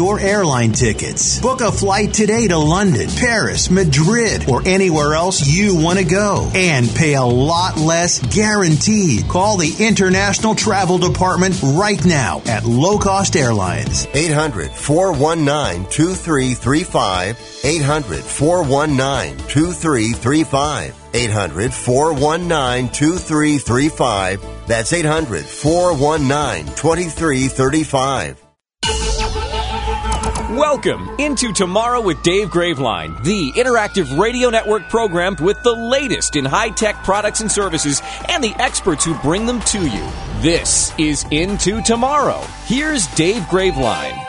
your airline tickets. Book a flight today to London, Paris, Madrid, or anywhere else you want to go and pay a lot less guaranteed. Call the International Travel Department right now at Low Cost Airlines. 800 419 2335. 800 419 2335. 800 419 2335. That's 800 419 2335. Welcome into Tomorrow with Dave Graveline, the interactive radio network program with the latest in high tech products and services and the experts who bring them to you. This is Into Tomorrow. Here's Dave Graveline.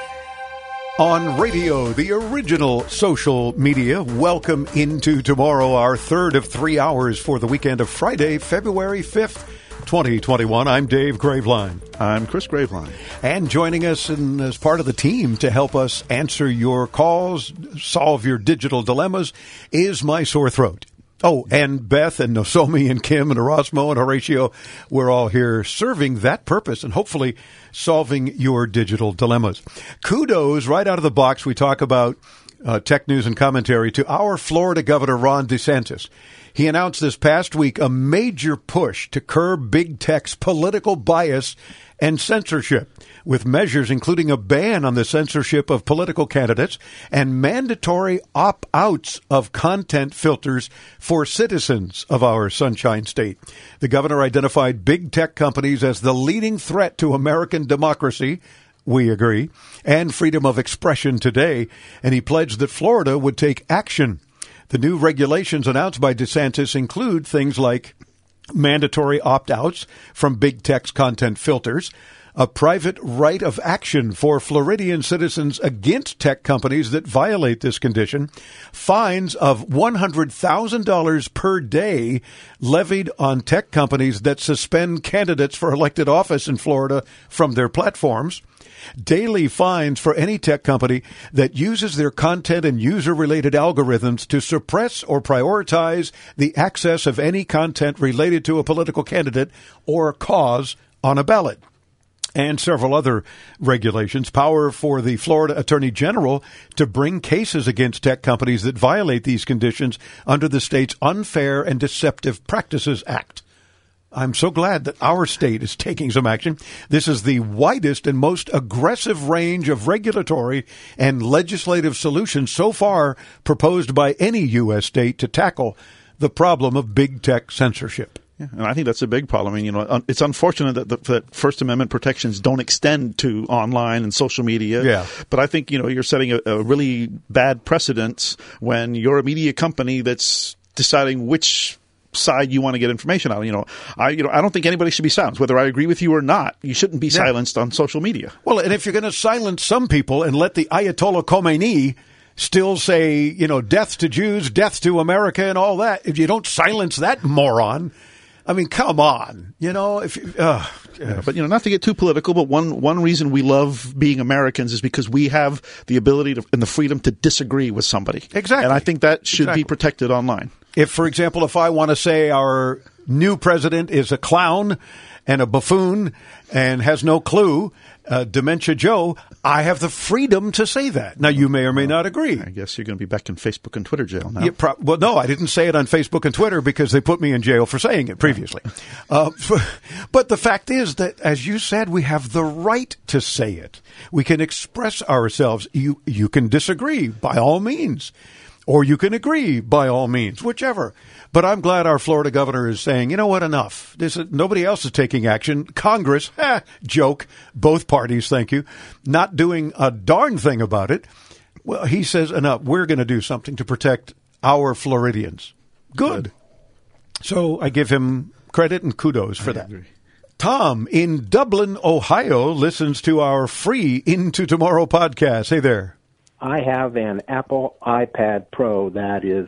On radio, the original social media, welcome into tomorrow, our third of three hours for the weekend of Friday, February 5th. 2021. I'm Dave Graveline. I'm Chris Graveline. And joining us in, as part of the team to help us answer your calls, solve your digital dilemmas, is my sore throat. Oh, and Beth and Nosomi and Kim and Erasmo and Horatio, we're all here serving that purpose and hopefully solving your digital dilemmas. Kudos right out of the box. We talk about uh, tech news and commentary to our Florida Governor Ron DeSantis. He announced this past week a major push to curb big tech's political bias and censorship, with measures including a ban on the censorship of political candidates and mandatory opt outs of content filters for citizens of our Sunshine State. The governor identified big tech companies as the leading threat to American democracy we agree, and freedom of expression today, and he pledged that Florida would take action. The new regulations announced by DeSantis include things like mandatory opt outs from big tech's content filters, a private right of action for Floridian citizens against tech companies that violate this condition, fines of $100,000 per day levied on tech companies that suspend candidates for elected office in Florida from their platforms. Daily fines for any tech company that uses their content and user related algorithms to suppress or prioritize the access of any content related to a political candidate or cause on a ballot and several other regulations. Power for the Florida Attorney General to bring cases against tech companies that violate these conditions under the state's Unfair and Deceptive Practices Act. I'm so glad that our state is taking some action. This is the widest and most aggressive range of regulatory and legislative solutions so far proposed by any U.S. state to tackle the problem of big tech censorship. Yeah, and I think that's a big problem. I mean, you know, it's unfortunate that the that First Amendment protections don't extend to online and social media. Yeah. But I think you know you're setting a, a really bad precedent when you're a media company that's deciding which side you want to get information on. You know, I you know I don't think anybody should be silenced, whether I agree with you or not. You shouldn't be yeah. silenced on social media. Well, and if you're going to silence some people and let the Ayatollah Khomeini still say, you know, death to Jews, death to America, and all that, if you don't silence that moron. I mean, come on, you know. If uh, yeah, but you know, not to get too political, but one one reason we love being Americans is because we have the ability to, and the freedom to disagree with somebody. Exactly, and I think that should exactly. be protected online. If, for example, if I want to say our new president is a clown and a buffoon and has no clue, uh, Dementia Joe, I have the freedom to say that. Now, you may or may not agree. I guess you're going to be back in Facebook and Twitter jail now. Pro- well, no, I didn't say it on Facebook and Twitter because they put me in jail for saying it previously. Uh, but the fact is that, as you said, we have the right to say it. We can express ourselves. You, you can disagree by all means or you can agree by all means, whichever. But I'm glad our Florida governor is saying, you know what, enough. This is, nobody else is taking action. Congress, eh, joke, both parties, thank you, not doing a darn thing about it. Well, he says, enough. We're going to do something to protect our Floridians. Good. So I give him credit and kudos for that. Tom in Dublin, Ohio, listens to our free Into Tomorrow podcast. Hey there. I have an Apple iPad Pro that is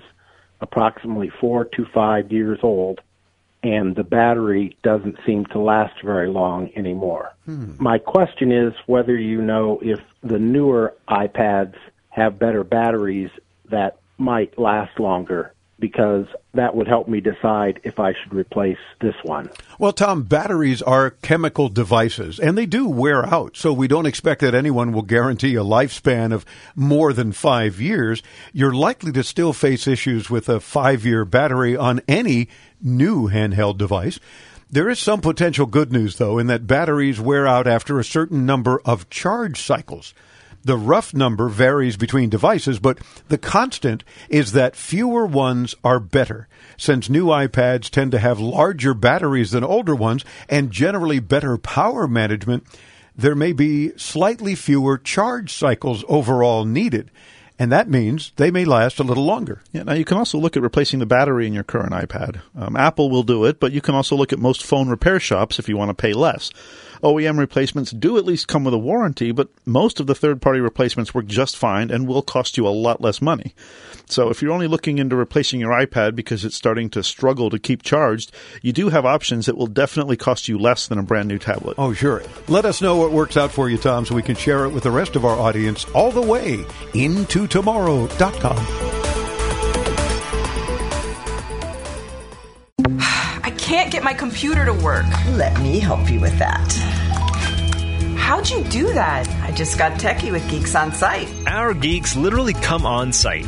approximately four to five years old, and the battery doesn't seem to last very long anymore. Hmm. My question is whether you know if the newer iPads have better batteries that might last longer, because that would help me decide if I should replace this one. Well, Tom, batteries are chemical devices and they do wear out. So we don't expect that anyone will guarantee a lifespan of more than five years. You're likely to still face issues with a five year battery on any new handheld device. There is some potential good news, though, in that batteries wear out after a certain number of charge cycles. The rough number varies between devices, but the constant is that fewer ones are better. Since new iPads tend to have larger batteries than older ones and generally better power management, there may be slightly fewer charge cycles overall needed. And that means they may last a little longer. Yeah, now you can also look at replacing the battery in your current iPad. Um, Apple will do it, but you can also look at most phone repair shops if you want to pay less. OEM replacements do at least come with a warranty, but most of the third party replacements work just fine and will cost you a lot less money. So if you're only looking into replacing your iPad because it's starting to struggle to keep charged, you do have options that will definitely cost you less than a brand new tablet. Oh, sure. Let us know what works out for you, Tom, so we can share it with the rest of our audience all the way into tomorrow.com. can't get my computer to work. Let me help you with that. How'd you do that? I just got techie with Geeks on Site. Our geeks literally come on site.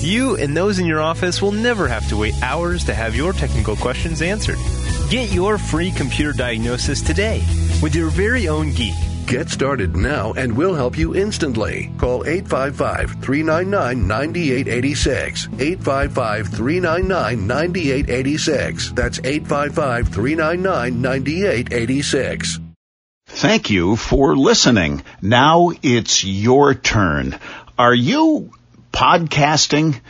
You and those in your office will never have to wait hours to have your technical questions answered. Get your free computer diagnosis today with your very own geek. Get started now and we'll help you instantly. Call 855 399 9886. 855 399 9886. That's 855 399 9886. Thank you for listening. Now it's your turn. Are you podcasting?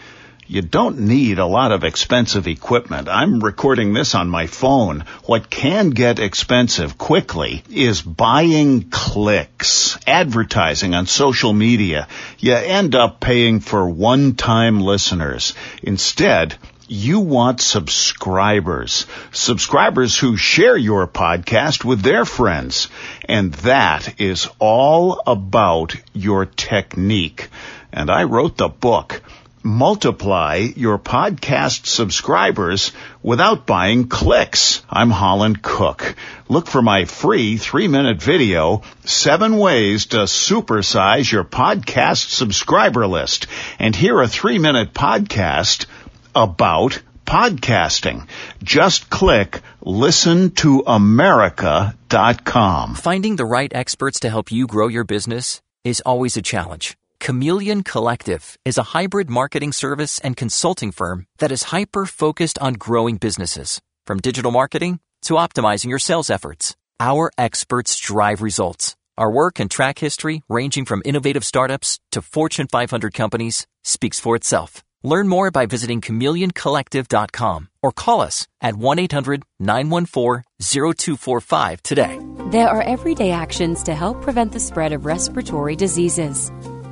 You don't need a lot of expensive equipment. I'm recording this on my phone. What can get expensive quickly is buying clicks, advertising on social media. You end up paying for one-time listeners. Instead, you want subscribers. Subscribers who share your podcast with their friends. And that is all about your technique. And I wrote the book multiply your podcast subscribers without buying clicks. I'm Holland Cooke. Look for my free three minute video, seven ways to supersize your podcast subscriber list and hear a three minute podcast about podcasting. Just click listentoamerica.com. Finding the right experts to help you grow your business is always a challenge. Chameleon Collective is a hybrid marketing service and consulting firm that is hyper focused on growing businesses, from digital marketing to optimizing your sales efforts. Our experts drive results. Our work and track history, ranging from innovative startups to Fortune 500 companies, speaks for itself. Learn more by visiting chameleoncollective.com or call us at 1 800 914 0245 today. There are everyday actions to help prevent the spread of respiratory diseases.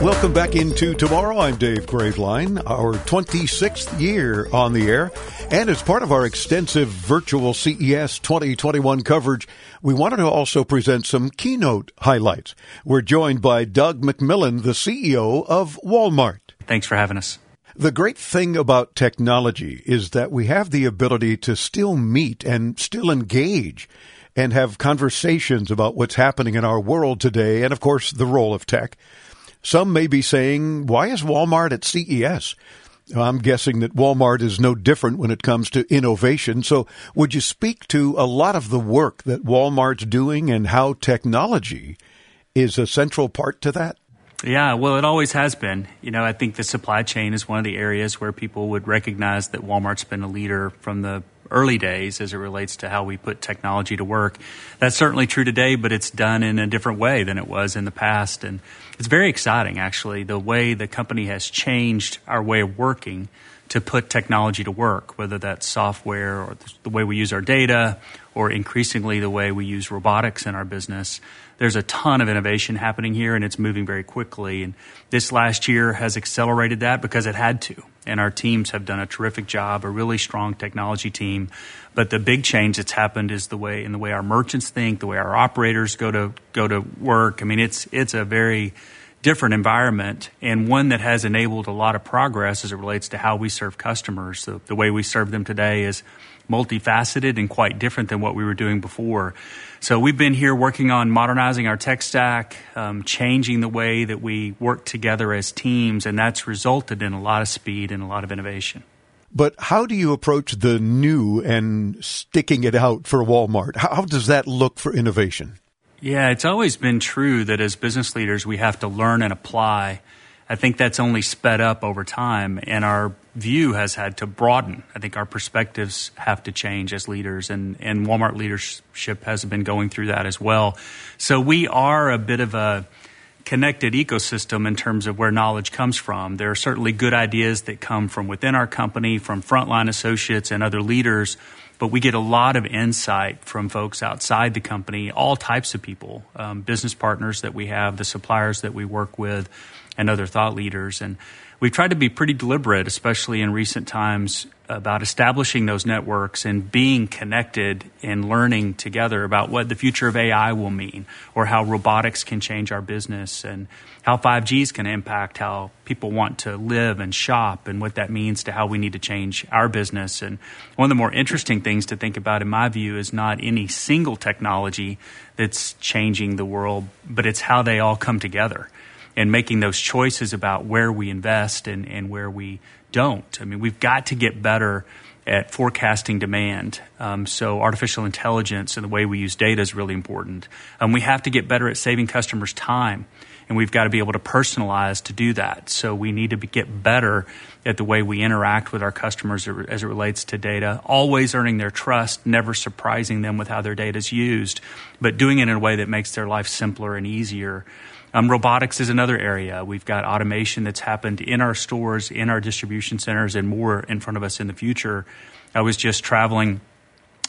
Welcome back into tomorrow. I'm Dave Graveline, our 26th year on the air. And as part of our extensive virtual CES 2021 coverage, we wanted to also present some keynote highlights. We're joined by Doug McMillon, the CEO of Walmart. Thanks for having us. The great thing about technology is that we have the ability to still meet and still engage and have conversations about what's happening in our world today and, of course, the role of tech. Some may be saying, why is Walmart at CES? I'm guessing that Walmart is no different when it comes to innovation. So, would you speak to a lot of the work that Walmart's doing and how technology is a central part to that? Yeah, well, it always has been. You know, I think the supply chain is one of the areas where people would recognize that Walmart's been a leader from the early days as it relates to how we put technology to work. That's certainly true today, but it's done in a different way than it was in the past. And it's very exciting, actually, the way the company has changed our way of working to put technology to work, whether that's software or the way we use our data or increasingly the way we use robotics in our business. There's a ton of innovation happening here and it's moving very quickly. And this last year has accelerated that because it had to. And our teams have done a terrific job, a really strong technology team. But the big change that's happened is the way in the way our merchants think, the way our operators go to go to work. I mean, it's it's a very different environment and one that has enabled a lot of progress as it relates to how we serve customers. So the way we serve them today is multifaceted and quite different than what we were doing before. So we've been here working on modernizing our tech stack, um, changing the way that we work together as teams, and that's resulted in a lot of speed and a lot of innovation. But how do you approach the new and sticking it out for Walmart? How does that look for innovation? Yeah, it's always been true that as business leaders, we have to learn and apply. I think that's only sped up over time, and our view has had to broaden. I think our perspectives have to change as leaders, and, and Walmart leadership has been going through that as well. So we are a bit of a connected ecosystem in terms of where knowledge comes from. There are certainly good ideas that come from within our company, from frontline associates and other leaders but we get a lot of insight from folks outside the company, all types of people, um, business partners that we have, the suppliers that we work with, and other thought leaders. And we've tried to be pretty deliberate, especially in recent times, about establishing those networks and being connected and learning together about what the future of AI will mean or how robotics can change our business and how 5G is going to impact how people want to live and shop and what that means to how we need to change our business. And one of the more interesting things to think about, in my view, is not any single technology that's changing the world, but it's how they all come together and making those choices about where we invest and, and where we don't. I mean, we've got to get better at forecasting demand. Um, so artificial intelligence and the way we use data is really important. Um, we have to get better at saving customers time and we've got to be able to personalize to do that. So we need to be, get better at the way we interact with our customers as it relates to data, always earning their trust, never surprising them with how their data is used, but doing it in a way that makes their life simpler and easier. Um, robotics is another area. We've got automation that's happened in our stores, in our distribution centers, and more in front of us in the future. I was just traveling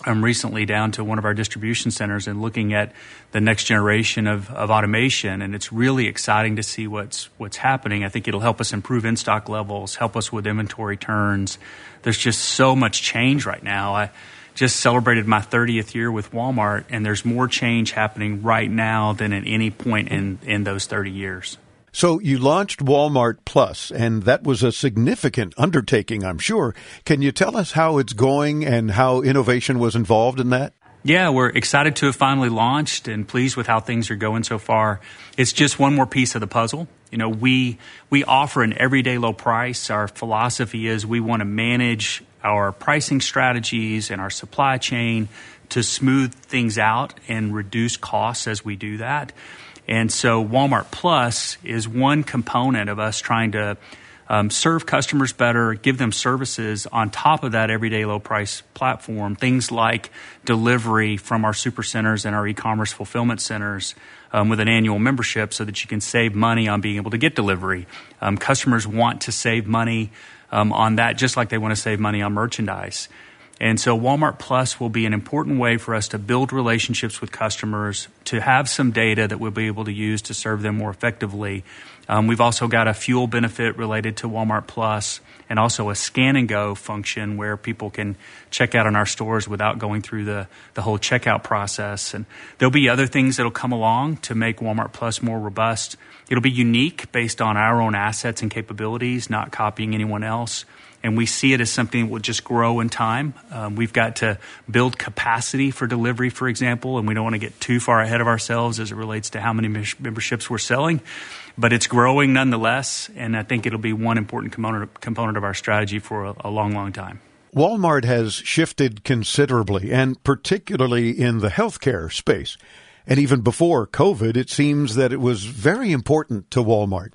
I'm recently down to one of our distribution centers and looking at the next generation of, of automation, and it's really exciting to see what's what's happening. I think it'll help us improve in stock levels, help us with inventory turns. There's just so much change right now. I just celebrated my 30th year with Walmart, and there's more change happening right now than at any point in, in those 30 years. So you launched Walmart Plus, and that was a significant undertaking, I'm sure. Can you tell us how it's going and how innovation was involved in that? Yeah, we're excited to have finally launched and pleased with how things are going so far. It's just one more piece of the puzzle. You know, we we offer an everyday low price. Our philosophy is we want to manage our pricing strategies and our supply chain to smooth things out and reduce costs as we do that. And so Walmart Plus is one component of us trying to um, serve customers better, give them services on top of that everyday low price platform. Things like delivery from our super centers and our e commerce fulfillment centers um, with an annual membership so that you can save money on being able to get delivery. Um, customers want to save money um, on that just like they want to save money on merchandise. And so Walmart Plus will be an important way for us to build relationships with customers, to have some data that we'll be able to use to serve them more effectively, Um, we've also got a fuel benefit related to Walmart Plus and also a scan and go function where people can check out in our stores without going through the, the whole checkout process. And there'll be other things that'll come along to make Walmart Plus more robust. It'll be unique based on our own assets and capabilities, not copying anyone else and we see it as something that will just grow in time. Um, we've got to build capacity for delivery, for example, and we don't want to get too far ahead of ourselves as it relates to how many memberships we're selling. But it's growing nonetheless, and I think it'll be one important component, component of our strategy for a, a long, long time. Walmart has shifted considerably, and particularly in the healthcare space. And even before COVID, it seems that it was very important to Walmart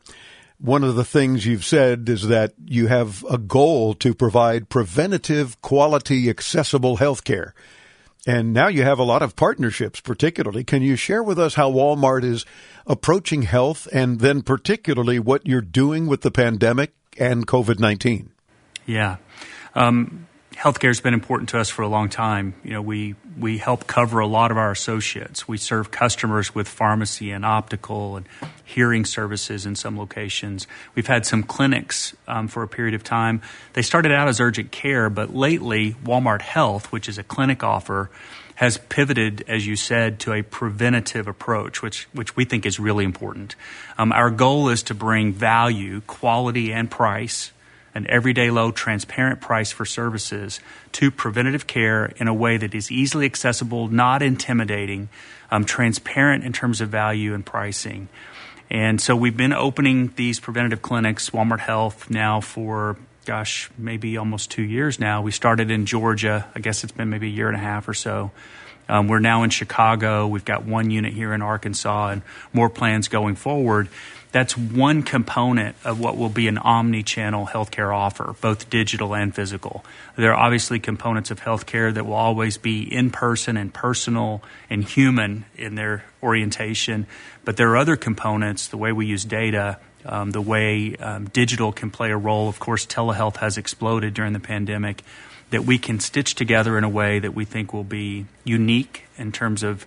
one of the things you've said is that you have a goal to provide preventative, quality, accessible health care. And now you have a lot of partnerships, particularly. Can you share with us how Walmart is approaching health and then particularly what you're doing with the pandemic and COVID 19? Yeah. Um, healthcare has been important to us for a long time. You know, we we help cover a lot of our associates. We serve customers with pharmacy and optical and hearing services in some locations. We've had some clinics um, for a period of time. They started out as urgent care, but lately Walmart Health, which is a clinic offer, has pivoted, as you said, to a preventative approach, which which we think is really important. Um, our goal is to bring value, quality, and price an everyday low, transparent price for services to preventative care in a way that is easily accessible, not intimidating, um, transparent in terms of value and pricing. And so we've been opening these preventative clinics, Walmart Health, now for, gosh, maybe almost two years now. We started in Georgia. I guess it's been maybe a year and a half or so. Um, we're now in Chicago. We've got one unit here in Arkansas and more plans going forward that's one component of what will be an omni-channel healthcare offer, both digital and physical. There are obviously components of healthcare that will always be in person and personal and human in their orientation, but there are other components, the way we use data, um, the way um, digital can play a role. Of course, telehealth has exploded during the pandemic. That we can stitch together in a way that we think will be unique in terms of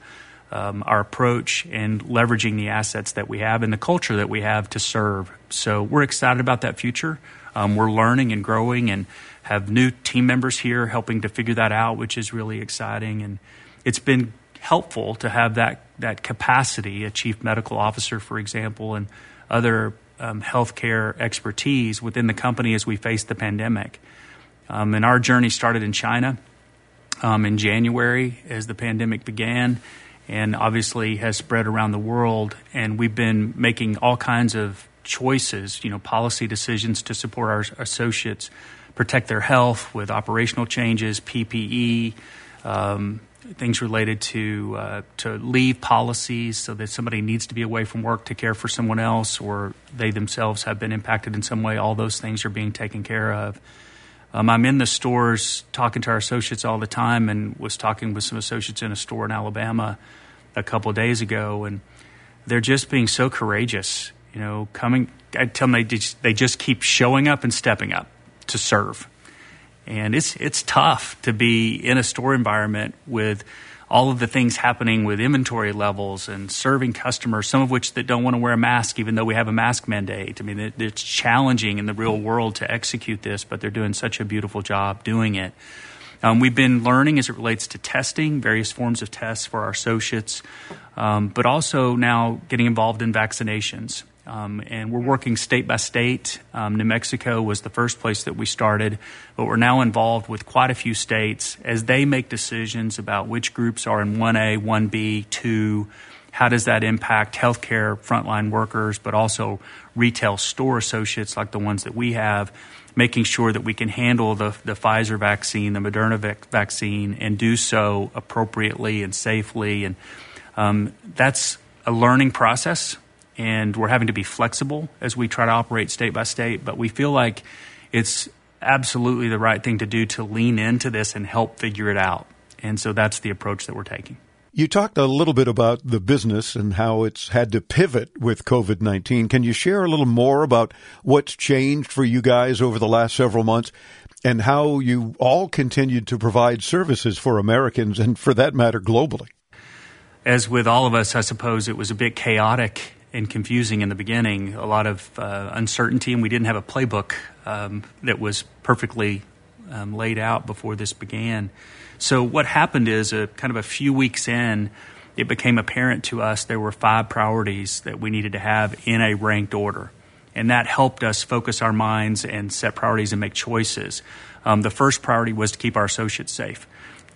um, our approach and leveraging the assets that we have and the culture that we have to serve. So we're excited about that future. Um, we're learning and growing and have new team members here helping to figure that out, which is really exciting. And it's been helpful to have that that capacity, a chief medical officer, for example, and other um, healthcare expertise within the company as we face the pandemic. Um, and our journey started in China um, in January as the pandemic began and obviously has spread around the world. And we've been making all kinds of choices, you know, policy decisions to support our associates, protect their health with operational changes, PPE, um, things related to uh, to leave policies, so that somebody needs to be away from work to care for someone else, or they themselves have been impacted in some way. All those things are being taken care of. Um, I'm in the stores talking to our associates all the time, and was talking with some associates in a store in Alabama a couple days ago, and they're just being so courageous. You know, coming. I tell them they just, they just keep showing up and stepping up to serve, and it's it's tough to be in a store environment with all of the things happening with inventory levels and serving customers, some of which that don't want to wear a mask, even though we have a mask mandate. I mean, it, it's challenging in the real world to execute this, but they're doing such a beautiful job doing it. Um, we've been learning as it relates to testing, various forms of tests for our associates, um, but also now getting involved in vaccinations. Um, and we're working state by state. Um, New Mexico was the first place that we started, but we're now involved with quite a few states as they make decisions about which groups are in 1A, 1B, 2. How does that impact healthcare frontline workers, but also retail store associates like the ones that we have? making sure that we can handle the, the Pfizer vaccine, the Moderna vac- vaccine, and do so appropriately and safely. And um, that's a learning process, and we're having to be flexible as we try to operate state by state. But we feel like it's absolutely the right thing to do to lean into this and help figure it out. And so that's the approach that we're taking. You talked a little bit about the business and how it's had to pivot with COVID 19. Can you share a little more about what's changed for you guys over the last several months and how you all continued to provide services for Americans and, for that matter, globally? As with all of us, I suppose it was a bit chaotic and confusing in the beginning, a lot of uh, uncertainty, and we didn't have a playbook um, that was perfectly um, laid out before this began. So what happened is, a kind of a few weeks in, it became apparent to us there were five priorities that we needed to have in a ranked order, and that helped us focus our minds and set priorities and make choices. Um, the first priority was to keep our associates safe.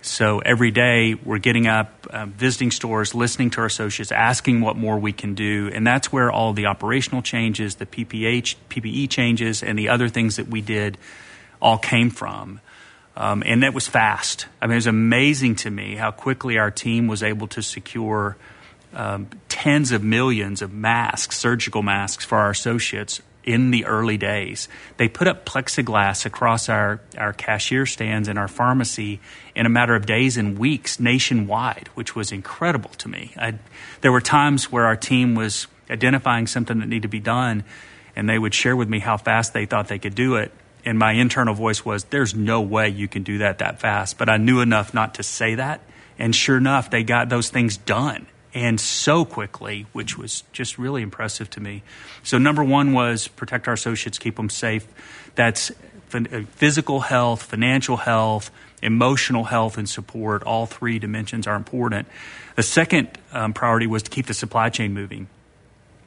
So every day we're getting up, uh, visiting stores, listening to our associates, asking what more we can do. And that's where all the operational changes, the PPH, PPE changes, and the other things that we did all came from. Um, and that was fast. I mean, it was amazing to me how quickly our team was able to secure um, tens of millions of masks, surgical masks for our associates in the early days. They put up plexiglass across our, our cashier stands in our pharmacy in a matter of days and weeks nationwide, which was incredible to me. I, there were times where our team was identifying something that needed to be done, and they would share with me how fast they thought they could do it. And my internal voice was, There's no way you can do that that fast. But I knew enough not to say that. And sure enough, they got those things done and so quickly, which was just really impressive to me. So, number one was protect our associates, keep them safe. That's uh, physical health, financial health, emotional health, and support. All three dimensions are important. The second um, priority was to keep the supply chain moving.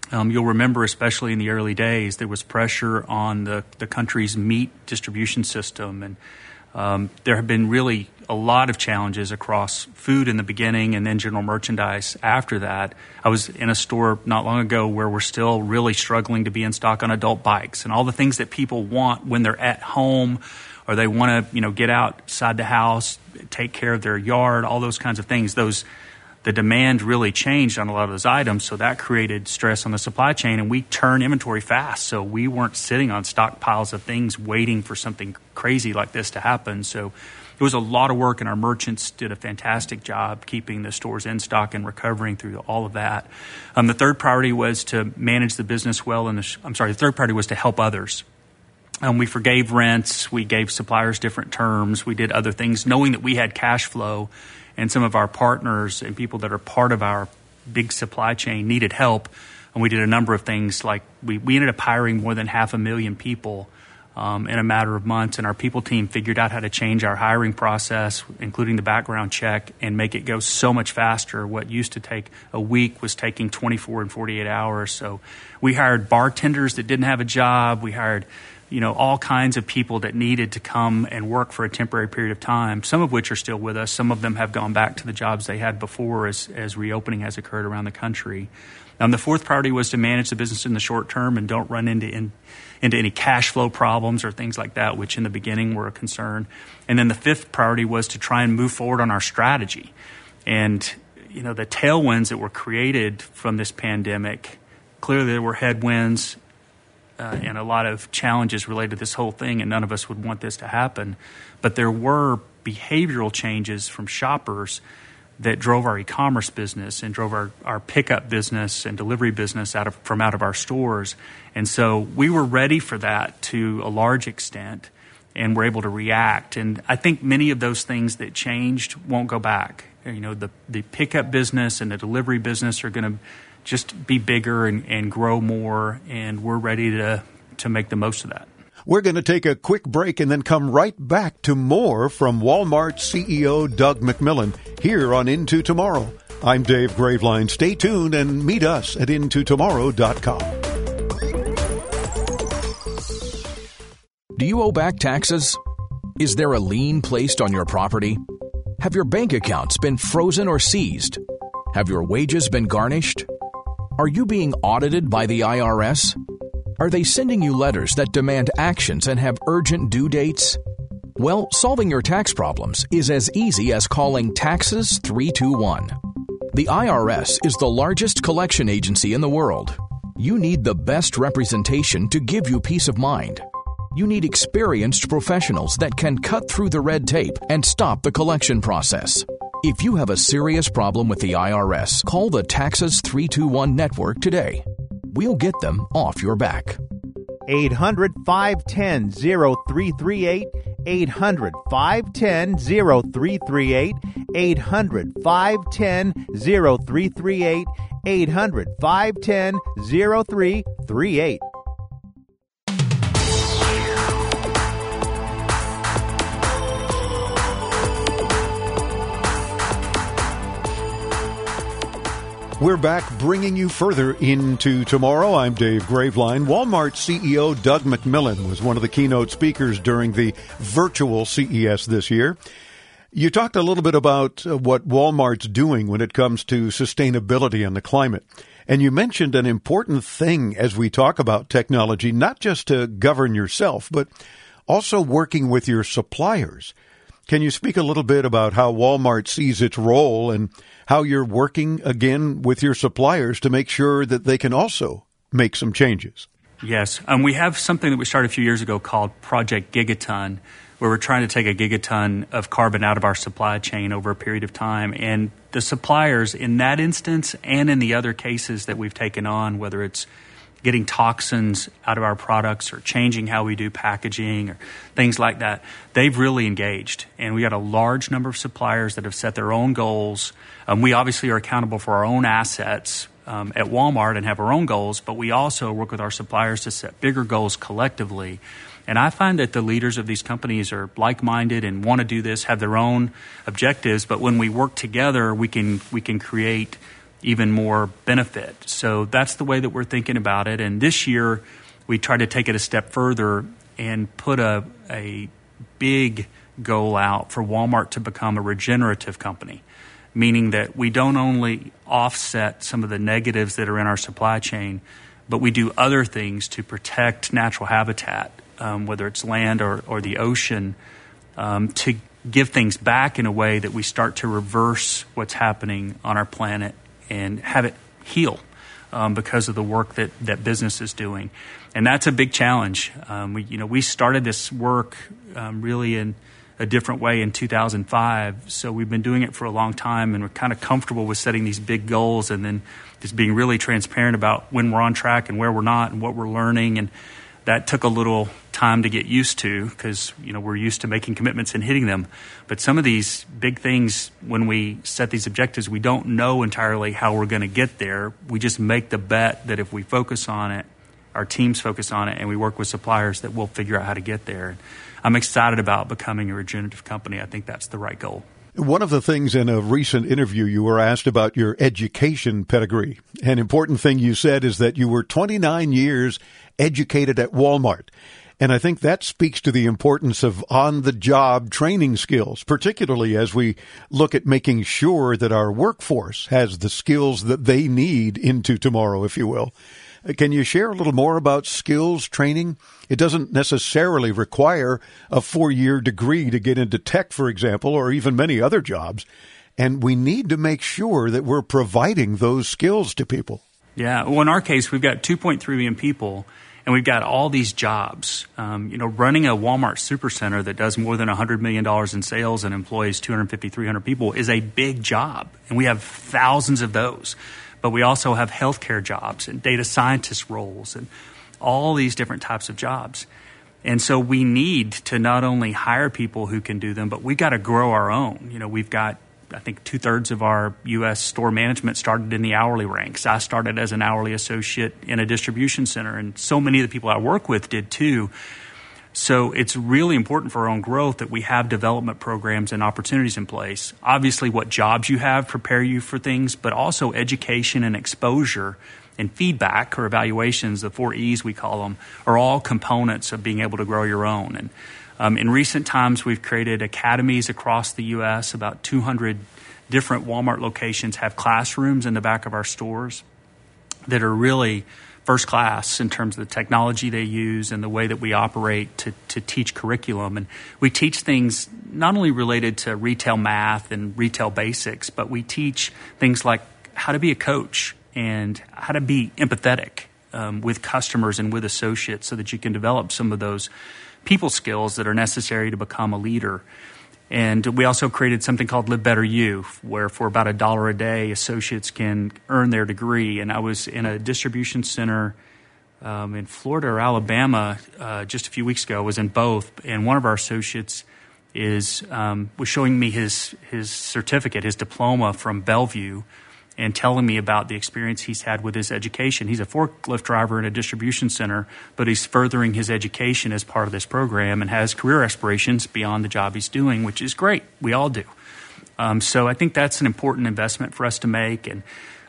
Um, you'll remember, especially in the early days, there was pressure on the, the country's meat distribution system and um, there have been really a lot of challenges across food in the beginning and then general merchandise after that. I was in a store not long ago where we're still really struggling to be in stock on adult bikes and all the things that people want when they're at home or they want to, you know, get outside the house, take care of their yard, all those kinds of things. Those the demand really changed on a lot of those items, so that created stress on the supply chain, and we turn inventory fast. So we weren't sitting on stockpiles of things waiting for something crazy like this to happen. So it was a lot of work, and our merchants did a fantastic job keeping the stores in stock and recovering through all of that. Um, the third priority was to manage the business well, and I'm sorry, the third priority was to help others. Um, we forgave rents, we gave suppliers different terms, we did other things, knowing that we had cash flow and some of our partners and people that are part of our big supply chain needed help. And we did a number of things like we, we ended up hiring more than half a million people um, in a matter of months. And our people team figured out how to change our hiring process, including the background check, and make it go so much faster. What used to take a week was taking 24 and 48 hours. So we hired bartenders that didn't have a job. We hired you know, all kinds of people that needed to come and work for a temporary period of time, some of which are still with us. Some of them have gone back to the jobs they had before as, as reopening has occurred around the country. Um, the fourth priority was to manage the business in the short term and don't run into, in, into any cash flow problems or things like that, which in the beginning were a concern. And then the fifth priority was to try and move forward on our strategy. And, you know, the tailwinds that were created from this pandemic, clearly there were headwinds uh, and a lot of challenges related to this whole thing, and none of us would want this to happen. But there were behavioral changes from shoppers that drove our e-commerce business and drove our, our pickup business and delivery business out of from out of our stores. And so we were ready for that to a large extent and were able to react. And I think many of those things that changed won't go back. You know, the, the pickup business and the delivery business are going to just be bigger and, and grow more, and we're ready to, to make the most of that. We're going to take a quick break and then come right back to more from Walmart CEO Doug McMillon here on Into Tomorrow. I'm Dave Graveline. Stay tuned and meet us at intotomorrow.com. Do you owe back taxes? Is there a lien placed on your property? Have your bank accounts been frozen or seized? Have your wages been garnished? Are you being audited by the IRS? Are they sending you letters that demand actions and have urgent due dates? Well, solving your tax problems is as easy as calling Taxes 321. The IRS is the largest collection agency in the world. You need the best representation to give you peace of mind. You need experienced professionals that can cut through the red tape and stop the collection process. If you have a serious problem with the IRS, call the Taxes 321 network today. We'll get them off your back. 800 510 0338. 800 510 0338. 800 510 0338. 800 510 0338. We're back bringing you further into tomorrow. I'm Dave Graveline. Walmart CEO Doug McMillon was one of the keynote speakers during the virtual CES this year. You talked a little bit about uh, what Walmart's doing when it comes to sustainability and the climate. And you mentioned an important thing as we talk about technology, not just to govern yourself, but also working with your suppliers. Can you speak a little bit about how Walmart sees its role and how you're working again with your suppliers to make sure that they can also make some changes? Yes. Um, we have something that we started a few years ago called Project Gigaton, where we're trying to take a gigaton of carbon out of our supply chain over a period of time. And the suppliers, in that instance and in the other cases that we've taken on, whether it's getting toxins out of our products or changing how we do packaging or things like that, they've really engaged. And we got a large number of suppliers that have set their own goals. Um, we obviously are accountable for our own assets um, at Walmart and have our own goals, but we also work with our suppliers to set bigger goals collectively. And I find that the leaders of these companies are like minded and want to do this, have their own objectives, but when we work together, we can, we can create even more benefit. So that's the way that we're thinking about it. And this year, we tried to take it a step further and put a, a big goal out for Walmart to become a regenerative company, meaning that we don't only offset some of the negatives that are in our supply chain, but we do other things to protect natural habitat, um, whether it's land or, or the ocean, um, to give things back in a way that we start to reverse what's happening on our planet and have it heal um, because of the work that, that business is doing. And that's a big challenge. Um, we, you know, we started this work um, really in a different way in 2005. So we've been doing it for a long time and we're kind of comfortable with setting these big goals and then just being really transparent about when we're on track and where we're not and what we're learning. And that took a little time to get used to because you know we're used to making commitments and hitting them. But some of these big things, when we set these objectives, we don't know entirely how we're going to get there. We just make the bet that if we focus on it, our teams focus on it, and we work with suppliers, that we'll figure out how to get there. I'm excited about becoming a regenerative company. I think that's the right goal. One of the things in a recent interview, you were asked about your education pedigree. An important thing you said is that you were 29 years educated at Walmart. And I think that speaks to the importance of on the job training skills, particularly as we look at making sure that our workforce has the skills that they need into tomorrow, if you will. Uh, can you share a little more about skills training? It doesn't necessarily require a four year degree to get into tech, for example, or even many other jobs. And we need to make sure that we're providing those skills to people. Yeah. Well, in our case, we've got 2.3 million people and we've got all these jobs. Um, you know, running a Walmart supercenter that does more than $100 million in sales and employs 250, 300 people is a big job. And we have thousands of those. But we also have healthcare jobs and data scientist roles and all these different types of jobs. And so we need to not only hire people who can do them, but we've got to grow our own. You know, we've got I think two thirds of our U.S. store management started in the hourly ranks. I started as an hourly associate in a distribution center, and so many of the people I work with did too. So it's really important for our own growth that we have development programs and opportunities in place. Obviously, what jobs you have prepare you for things, but also education and exposure and feedback or evaluations, the four E's we call them, are all components of being able to grow your own. And um, in recent times, we've created academies across the U.S. About 200 different Walmart locations have classrooms in the back of our stores that are really first class in terms of the technology they use and the way that we operate to, to teach curriculum. And we teach things not only related to retail math and retail basics, but we teach things like how to be a coach and how to be empathetic um, with customers and with associates so that you can develop some of those people skills that are necessary to become a leader. And we also created something called Live Better U, where for about a dollar a day, associates can earn their degree. And I was in a distribution center um, in Florida or Alabama uh, just a few weeks ago. I Was in both, and one of our associates is um, was showing me his his certificate, his diploma from Bellevue, and telling me about the experience he's had with his education. He's a forklift driver in a distribution center, but he's furthering his education as part of this program and has career aspirations beyond the job he's doing, which is great. We all do. Um, so I think that's an important investment for us to make. And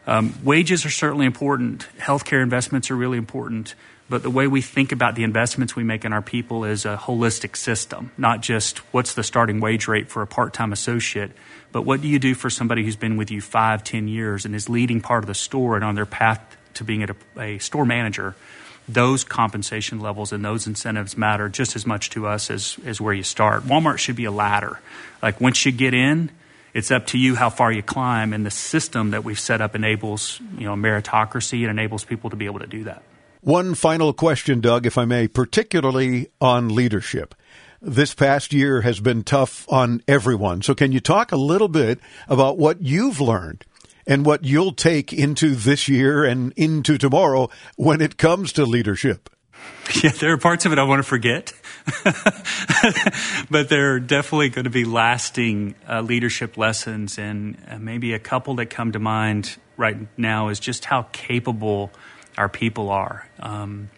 um, wages are certainly important. Healthcare investments are really important. But the way we think about the investments we make in our people is a holistic system, not just what's the starting wage rate for a part time associate, but what do you do for somebody who's been with you five, ten years and is leading part of the store and on their path to being a, a store manager? Those compensation levels and those incentives matter just as much to us as, as where you start. Walmart should be a ladder. Like once you get in, it's up to you how far you climb, and the system that we've set up enables you know meritocracy and enables people to be able to do that. One final question, Doug, if I may, particularly on leadership. This past year has been tough on everyone. So, can you talk a little bit about what you've learned and what you'll take into this year and into tomorrow when it comes to leadership? Yeah, there are parts of it I want to forget, but there are definitely going to be lasting uh, leadership lessons, and uh, maybe a couple that come to mind right now is just how capable our people are, um,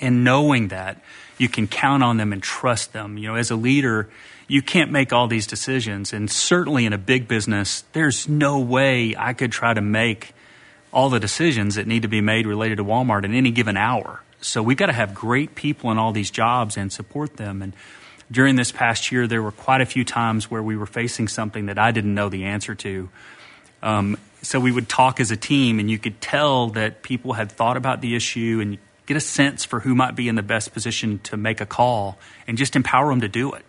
and knowing that you can count on them and trust them. You know, as a leader, you can't make all these decisions, and certainly in a big business, there's no way I could try to make all the decisions that need to be made related to Walmart in any given hour. So we've got to have great people in all these jobs and support them. And during this past year, there were quite a few times where we were facing something that I didn't know the answer to. Um, so we would talk as a team, and you could tell that people had thought about the issue and get a sense for who might be in the best position to make a call and just empower them to do it.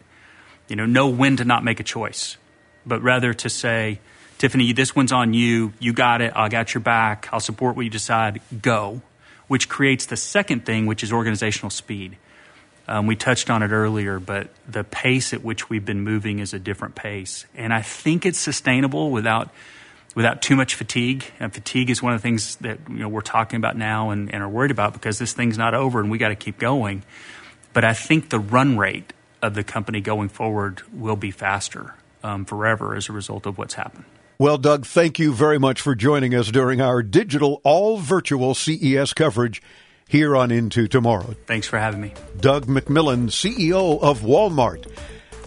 You know, know when to not make a choice, but rather to say, Tiffany, this one's on you. You got it. I got your back. I'll support what you decide. Go which creates the second thing, which is organizational speed. Um, we touched on it earlier, but the pace at which we've been moving is a different pace, and I think it's sustainable without without too much fatigue. And fatigue is one of the things that you know we're talking about now and, and are worried about because this thing's not over and we got to keep going. But I think the run rate of the company going forward will be faster um, forever as a result of what's happened. Well, Doug, thank you very much for joining us during our digital, all virtual CES coverage here on Into Tomorrow. Thanks for having me. Doug McMillon, CEO of Walmart.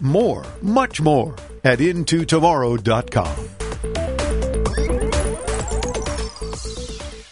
More, much more at intotomorrow.com.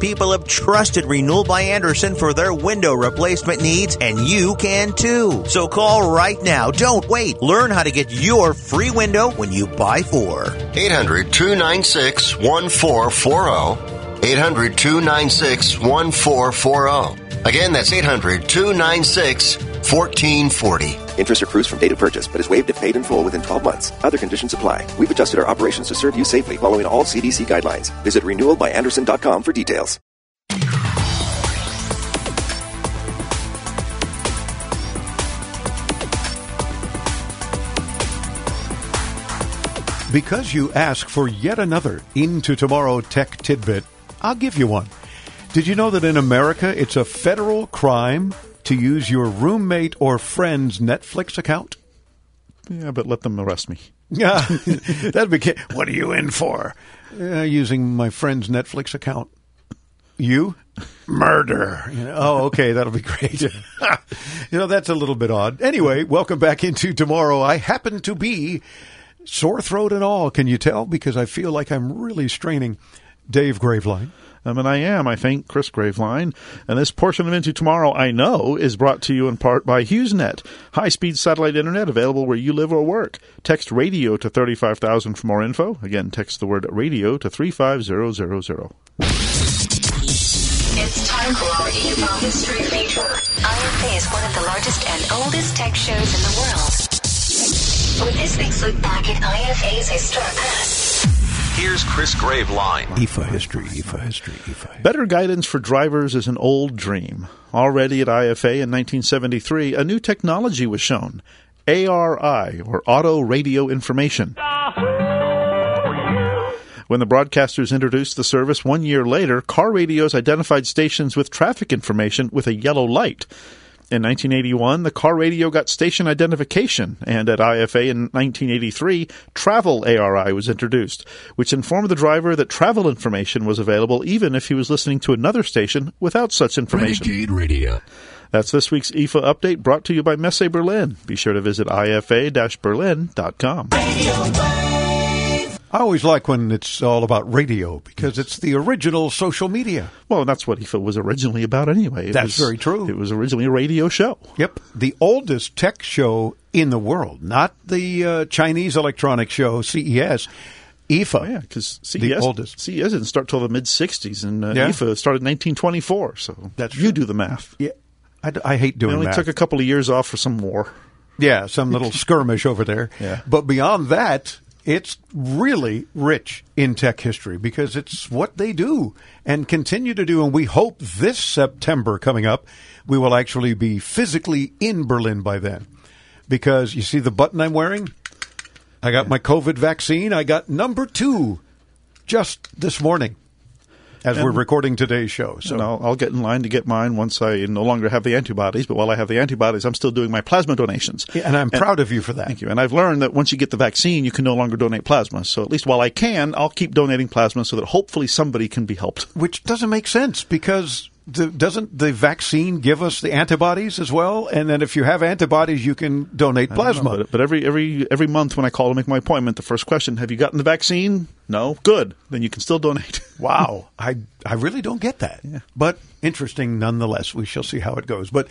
people have trusted Renewal by Andersen for their window replacement needs, and you can too. So call right now. Don't wait. Learn how to get your free window when you buy four. 800 296 1440. 800 296 1440. Again, that's 800 296 1440. Interest accrues from date of purchase, but is waived if paid in full within 12 months. Other conditions apply. We've adjusted our operations to serve you safely following all CDC guidelines. Visit renewalbyandersen.com for details. Because you ask for yet another Into Tomorrow tech tidbit, I'll give you one. Did you know that in America it's a federal crime to use your roommate or friend's Netflix account? Yeah, but let them arrest me. Yeah, that'd be. What are you in for? Uh, using my friend's Netflix account. You murder. You know, oh, okay, that'll be great. you know, that's a little bit odd. Anyway, welcome back into tomorrow. I happen to be sore throat and all. Can you tell? Because I feel like I'm really straining. Dave Graveline. Um, and I am, I think, Chris Graveline. And this portion of Into Tomorrow, I know, is brought to you in part by HughesNet, high speed satellite internet available where you live or work. Text radio to 35000 for more info. Again, text the word radio to 35000. It's time for our History feature. IFA is one of the largest and oldest tech shows in the world. With this week's look back at IFA's historic past. Here's Chris Graveline. IFA history, IFA history. Better guidance for drivers is an old dream. Already at IFA in 1973, a new technology was shown ARI, or Auto Radio Information. When the broadcasters introduced the service one year later, car radios identified stations with traffic information with a yellow light. In 1981, the car radio got station identification, and at IFA in 1983, Travel ARI was introduced, which informed the driver that travel information was available even if he was listening to another station without such information. Renegade Radio. That's this week's IFA update brought to you by Messe Berlin. Be sure to visit ifa-berlin.com. I always like when it's all about radio because it's the original social media. Well, that's what IFA was originally about anyway. It That's was- very true. It was originally a radio show. Yep. The oldest tech show in the world, not the uh, Chinese electronic show, CES. IFA. Yeah, because CES, the oldest. CES didn't start till the mid 60s, and uh, Yeah. IFA started in 1924. So That's you do the math. Yeah. I, I hate doing It only math. took a couple of years off for some war. Yeah, some little skirmish over there. Yeah. But beyond that, it's really rich in tech history because it's what they do and continue to do. And we hope this September coming up, we will actually be physically in Berlin by then. Because you see the button I'm wearing? I got my COVID vaccine. I got number two just this morning as And- we're recording today's show. So And I'll, I'll get in line to get mine once I no longer have the antibodies. But while I have the antibodies, I'm still doing my plasma donations. Yeah, and I'm proud of you for that. Thank you. And I've learned that once you get the vaccine, you can no longer donate plasma. So at least while I can, I'll keep donating plasma so that hopefully somebody can be helped. which doesn't make sense because the, doesn't the vaccine give us the antibodies as well? And then if you have antibodies, you can donate don't know, plasma. but, but every every every month when I call to make my appointment, the first question: Have you gotten the vaccine? No. Good. Then you can still donate. wow, I I really don't get that. But interesting nonetheless. We shall see how it goes. But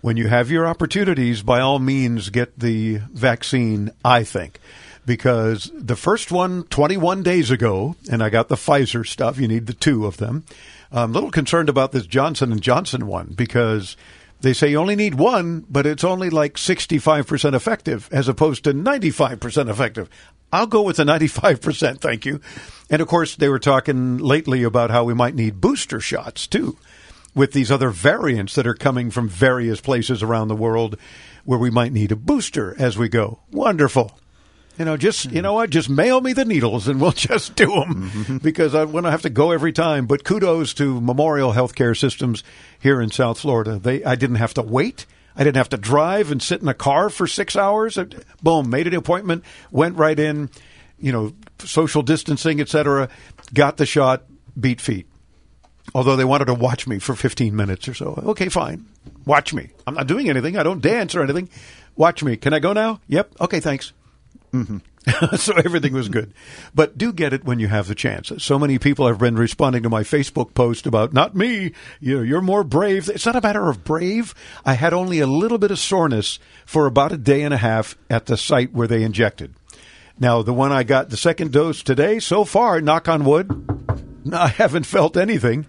when you have your opportunities, by all means, get the vaccine. I think. Because the first one 21 days ago, and I got the Pfizer stuff. You need the two of them. I'm a little concerned about this Johnson and Johnson one because they say you only need one, but it's only like 65% effective as opposed to 95% effective. I'll go with the 95%, thank you. And of course, they were talking lately about how we might need booster shots too with these other variants that are coming from various places around the world where we might need a booster as we go. Wonderful. You know, just you mm-hmm. know what? Just mail me the needles, and we'll just do them mm-hmm. because I want to have to go every time. But kudos to Memorial Healthcare Systems here in South Florida. They, I didn't have to wait. I didn't have to drive and sit in a car for six hours. Boom, made an appointment, went right in. You know, social distancing, etc. Got the shot, beat feet. Although they wanted to watch me for 15 minutes or so. Okay, fine. Watch me. I'm not doing anything. I don't dance or anything. Watch me. Can I go now? Yep. Okay, thanks. Hmm so everything was good. But do get it when you have the chance. So many people have been responding to my Facebook post about, not me, you you're more brave. It's not a matter of brave. I had only a little bit of soreness for about a day and a half at the site where they injected. Now, the one I got the second dose today, so far, knock on wood, I haven't felt anything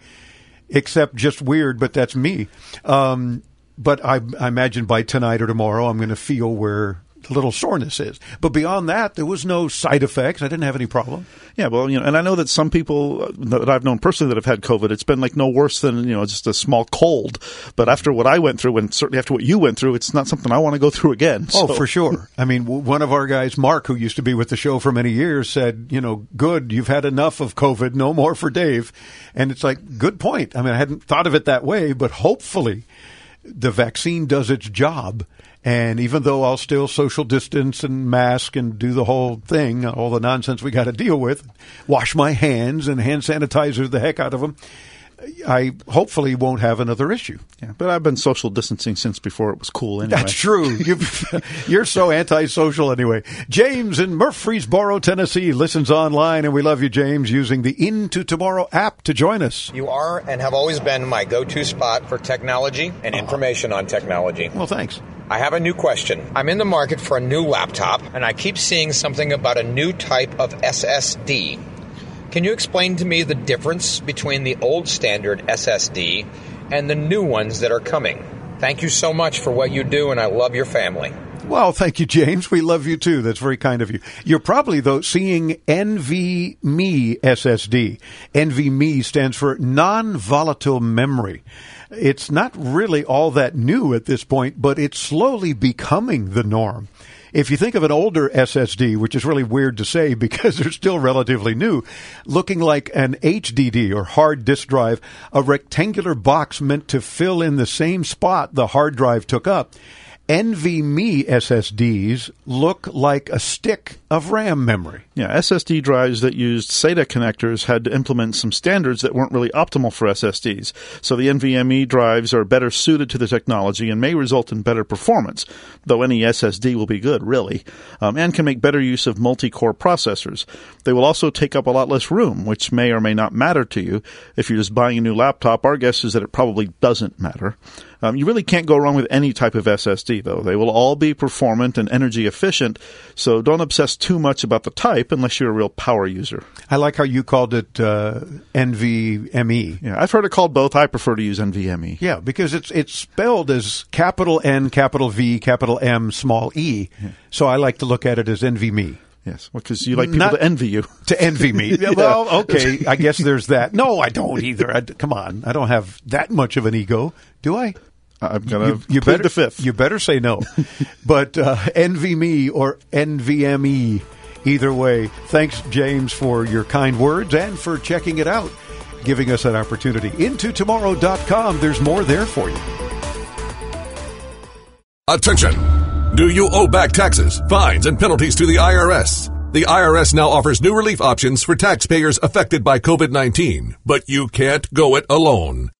except just weird, but that's me. Um, but I, I imagine by tonight or tomorrow, I'm going to feel where little soreness is. But beyond that, there was no side effects. I didn't have any problem. Yeah, well, you know, and I know that some people that I've known personally that have had COVID, it's been like no worse than you know just a small cold. But after what I went through, and certainly after what you went through, it's not something I want to go through again. Oh, for sure. I mean, one of our guys, Mark, who used to be with the show for many years, said, you know, good, you've had enough of COVID, no more for Dave. And it's like, good point. I mean, I hadn't thought of it that way, but hopefully the vaccine does its job. And even though I'll still social distance and mask and do the whole thing, all the nonsense we got to deal with, wash my hands and hand sanitizer the heck out of them, I hopefully won't have another issue. Yeah, but I've been social distancing since before it was cool. Anyway, That's true. You, you're so antisocial anyway. James in Murfreesboro, Tennessee listens online, and we love you, James, using the Into Tomorrow app to join us. You are and have always been my go to spot for technology and information on technology. Well, thanks. I have a new question. I'm in the market for a new laptop, and I keep seeing something about a new type of SSD. Can you explain to me the difference between the old standard SSD and the new ones that are coming. Thank you so much for what you do, and I love your family. Well, thank you, James. We love you too. That's very kind of you. You're probably, though, seeing NVMe SSD. NVMe stands for non volatile memory. It's not really all that new at this point, but it's slowly becoming the norm. If you think of an older SSD, which is really weird to say because they're still relatively new, looking like an HDD or hard disk drive, a rectangular box meant to fill in the same spot the hard drive took up. NVMe SSDs look like a stick of RAM memory. Yeah, SSD drives that used SATA connectors had to implement some standards that weren't really optimal for SSDs. So the NVMe drives are better suited to the technology and may result in better performance, though any SSD will be good, really, um, and can make better use of multi core processors. They will also take up a lot less room, which may or may not matter to you. If you're just buying a new laptop, our guess is that it probably doesn't matter. Um, you really can't go wrong with any type of SSD, though. They will all be performant and energy efficient, so don't obsess too much about the type unless you're a real power user. I like how you called it uh, NVMe. Yeah, I've heard it called both. I prefer to use NVMe. Yeah, because it's it's spelled as capital N, capital V, capital M, small e. Yeah. So I like to look at it as NVMe. Yes, because well, you like people Not to envy you. To envy me. yeah. Well, okay, I guess there's that. No, I don't either. I, come on, I don't have that much of an ego, do I? I'm going to you, better, the fifth. You better say no. but uh, NVMe or NVMe, either way. Thanks, James, for your kind words and for checking it out, giving us that opportunity. IntoTomorrow.com. There's more there for you. Attention! Do you owe back taxes, fines, and penalties to the IRS? The IRS now offers new relief options for taxpayers affected by COVID 19, but you can't go it alone.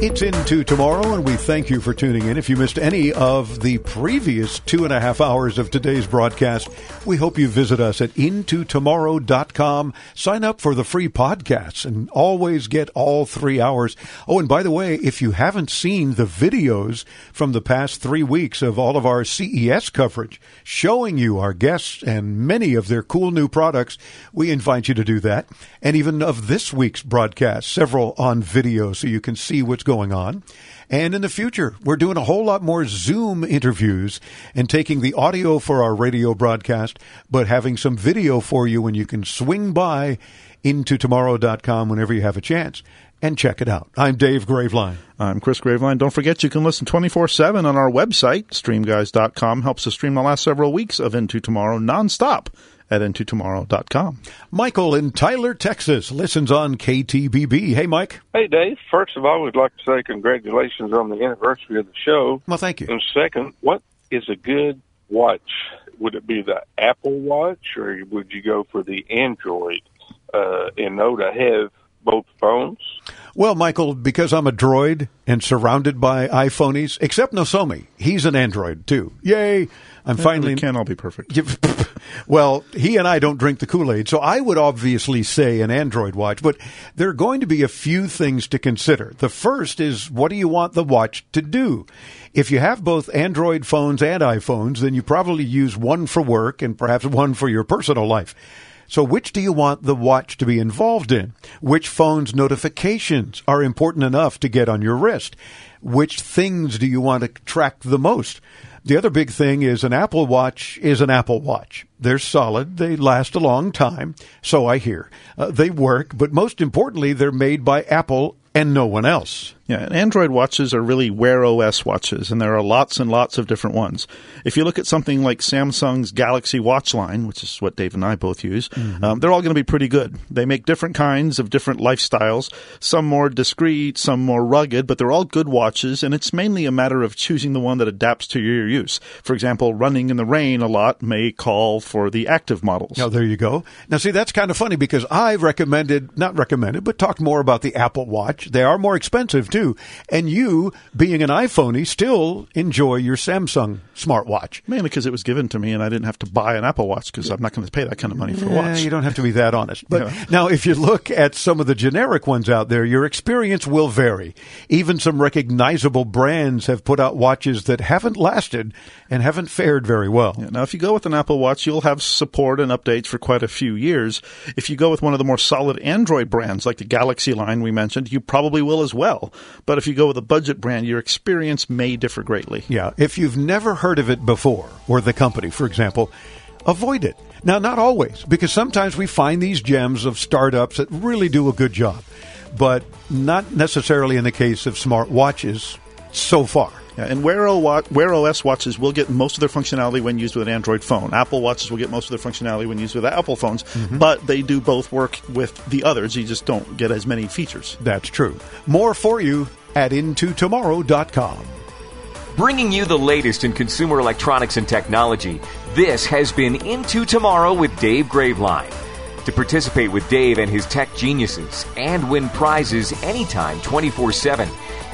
It's into tomorrow, and we thank you for tuning in. If you missed any of the previous two and a half hours of today's broadcast, we hope you visit us at intotomorrow.com. Sign up for the free podcasts and always get all three hours. Oh, and by the way, if you haven't seen the videos from the past three weeks of all of our CES coverage showing you our guests and many of their cool new products, we invite you to do that. And even of this week's broadcast, several on video so you can see what's going on. And in the future, we're doing a whole lot more Zoom interviews and taking the audio for our radio broadcast, but having some video for you when you can swing by into tomorrow.com whenever you have a chance and check it out. I'm Dave Graveline. I'm Chris Graveline. Don't forget you can listen 24-7 on our website, streamguys.com. Helps us stream the last several weeks of Into Tomorrow nonstop at intotomorrow.com. Michael in Tyler, Texas, listens on KTBB. Hey, Mike. Hey, Dave. First of all, we'd like to say congratulations on the anniversary of the show. Well, thank you. And second, what is a good watch? Would it be the Apple Watch, or would you go for the Android? Uh, in note, I have both phones. Well, Michael, because I'm a droid and surrounded by iPhonies, except Nosomi, he's an Android too. Yay! I'm yeah, finally can't all be perfect. well, he and I don't drink the Kool Aid, so I would obviously say an Android watch. But there are going to be a few things to consider. The first is what do you want the watch to do? If you have both Android phones and iPhones, then you probably use one for work and perhaps one for your personal life. So, which do you want the watch to be involved in? Which phone's notifications are important enough to get on your wrist? Which things do you want to track the most? The other big thing is an Apple Watch is an Apple Watch. They're solid. They last a long time. So I hear. Uh, they work, but most importantly, they're made by Apple and no one else. Yeah, and Android watches are really Wear OS watches, and there are lots and lots of different ones. If you look at something like Samsung's Galaxy Watch line, which is what Dave and I both use, Mm-hmm. um, they're all going to be pretty good. They make different kinds of different lifestyles, some more discreet, some more rugged, but they're all good watches, and it's mainly a matter of choosing the one that adapts to your use. For example, running in the rain a lot may call for the active models. Oh, there you go. Now, see, that's kind of funny because I've recommended, not recommended, but talked more about the Apple Watch. They are more expensive too. And you, being an iPhoney, still enjoy your Samsung smartwatch. Mainly because it was given to me and I didn't have to buy an Apple Watch because I'm not going to pay that kind of money for a Yeah, watch. you don't have to be that honest. But Yeah. now, if you look at some of the generic ones out there, your experience will vary. Even some recognizable brands have put out watches that haven't lasted and haven't fared very well. Now, if you go with an Apple Watch, you'll have support and updates for quite a few years. If you go with one of the more solid Android brands like the Galaxy line we mentioned, you probably will as well. But if you go with a budget brand, your experience may differ greatly. Yeah, if you've never heard of it before, or the company, for example, avoid it. Now, not always, because sometimes we find these gems of startups that really do a good job, but not necessarily in the case of smart watches so far. Yeah, and Wear, o- Wear OS watches will get most of their functionality when used with an Android phone. Apple watches will get most of their functionality when used with Apple phones, Mm-hmm. but they do both work with the others. You just don't get as many features. That's true. More for you at intotomorrow.com. Bringing you the latest in consumer electronics and technology, this has been Into Tomorrow with Dave Graveline. To participate with Dave and his tech geniuses and win prizes anytime 24 7,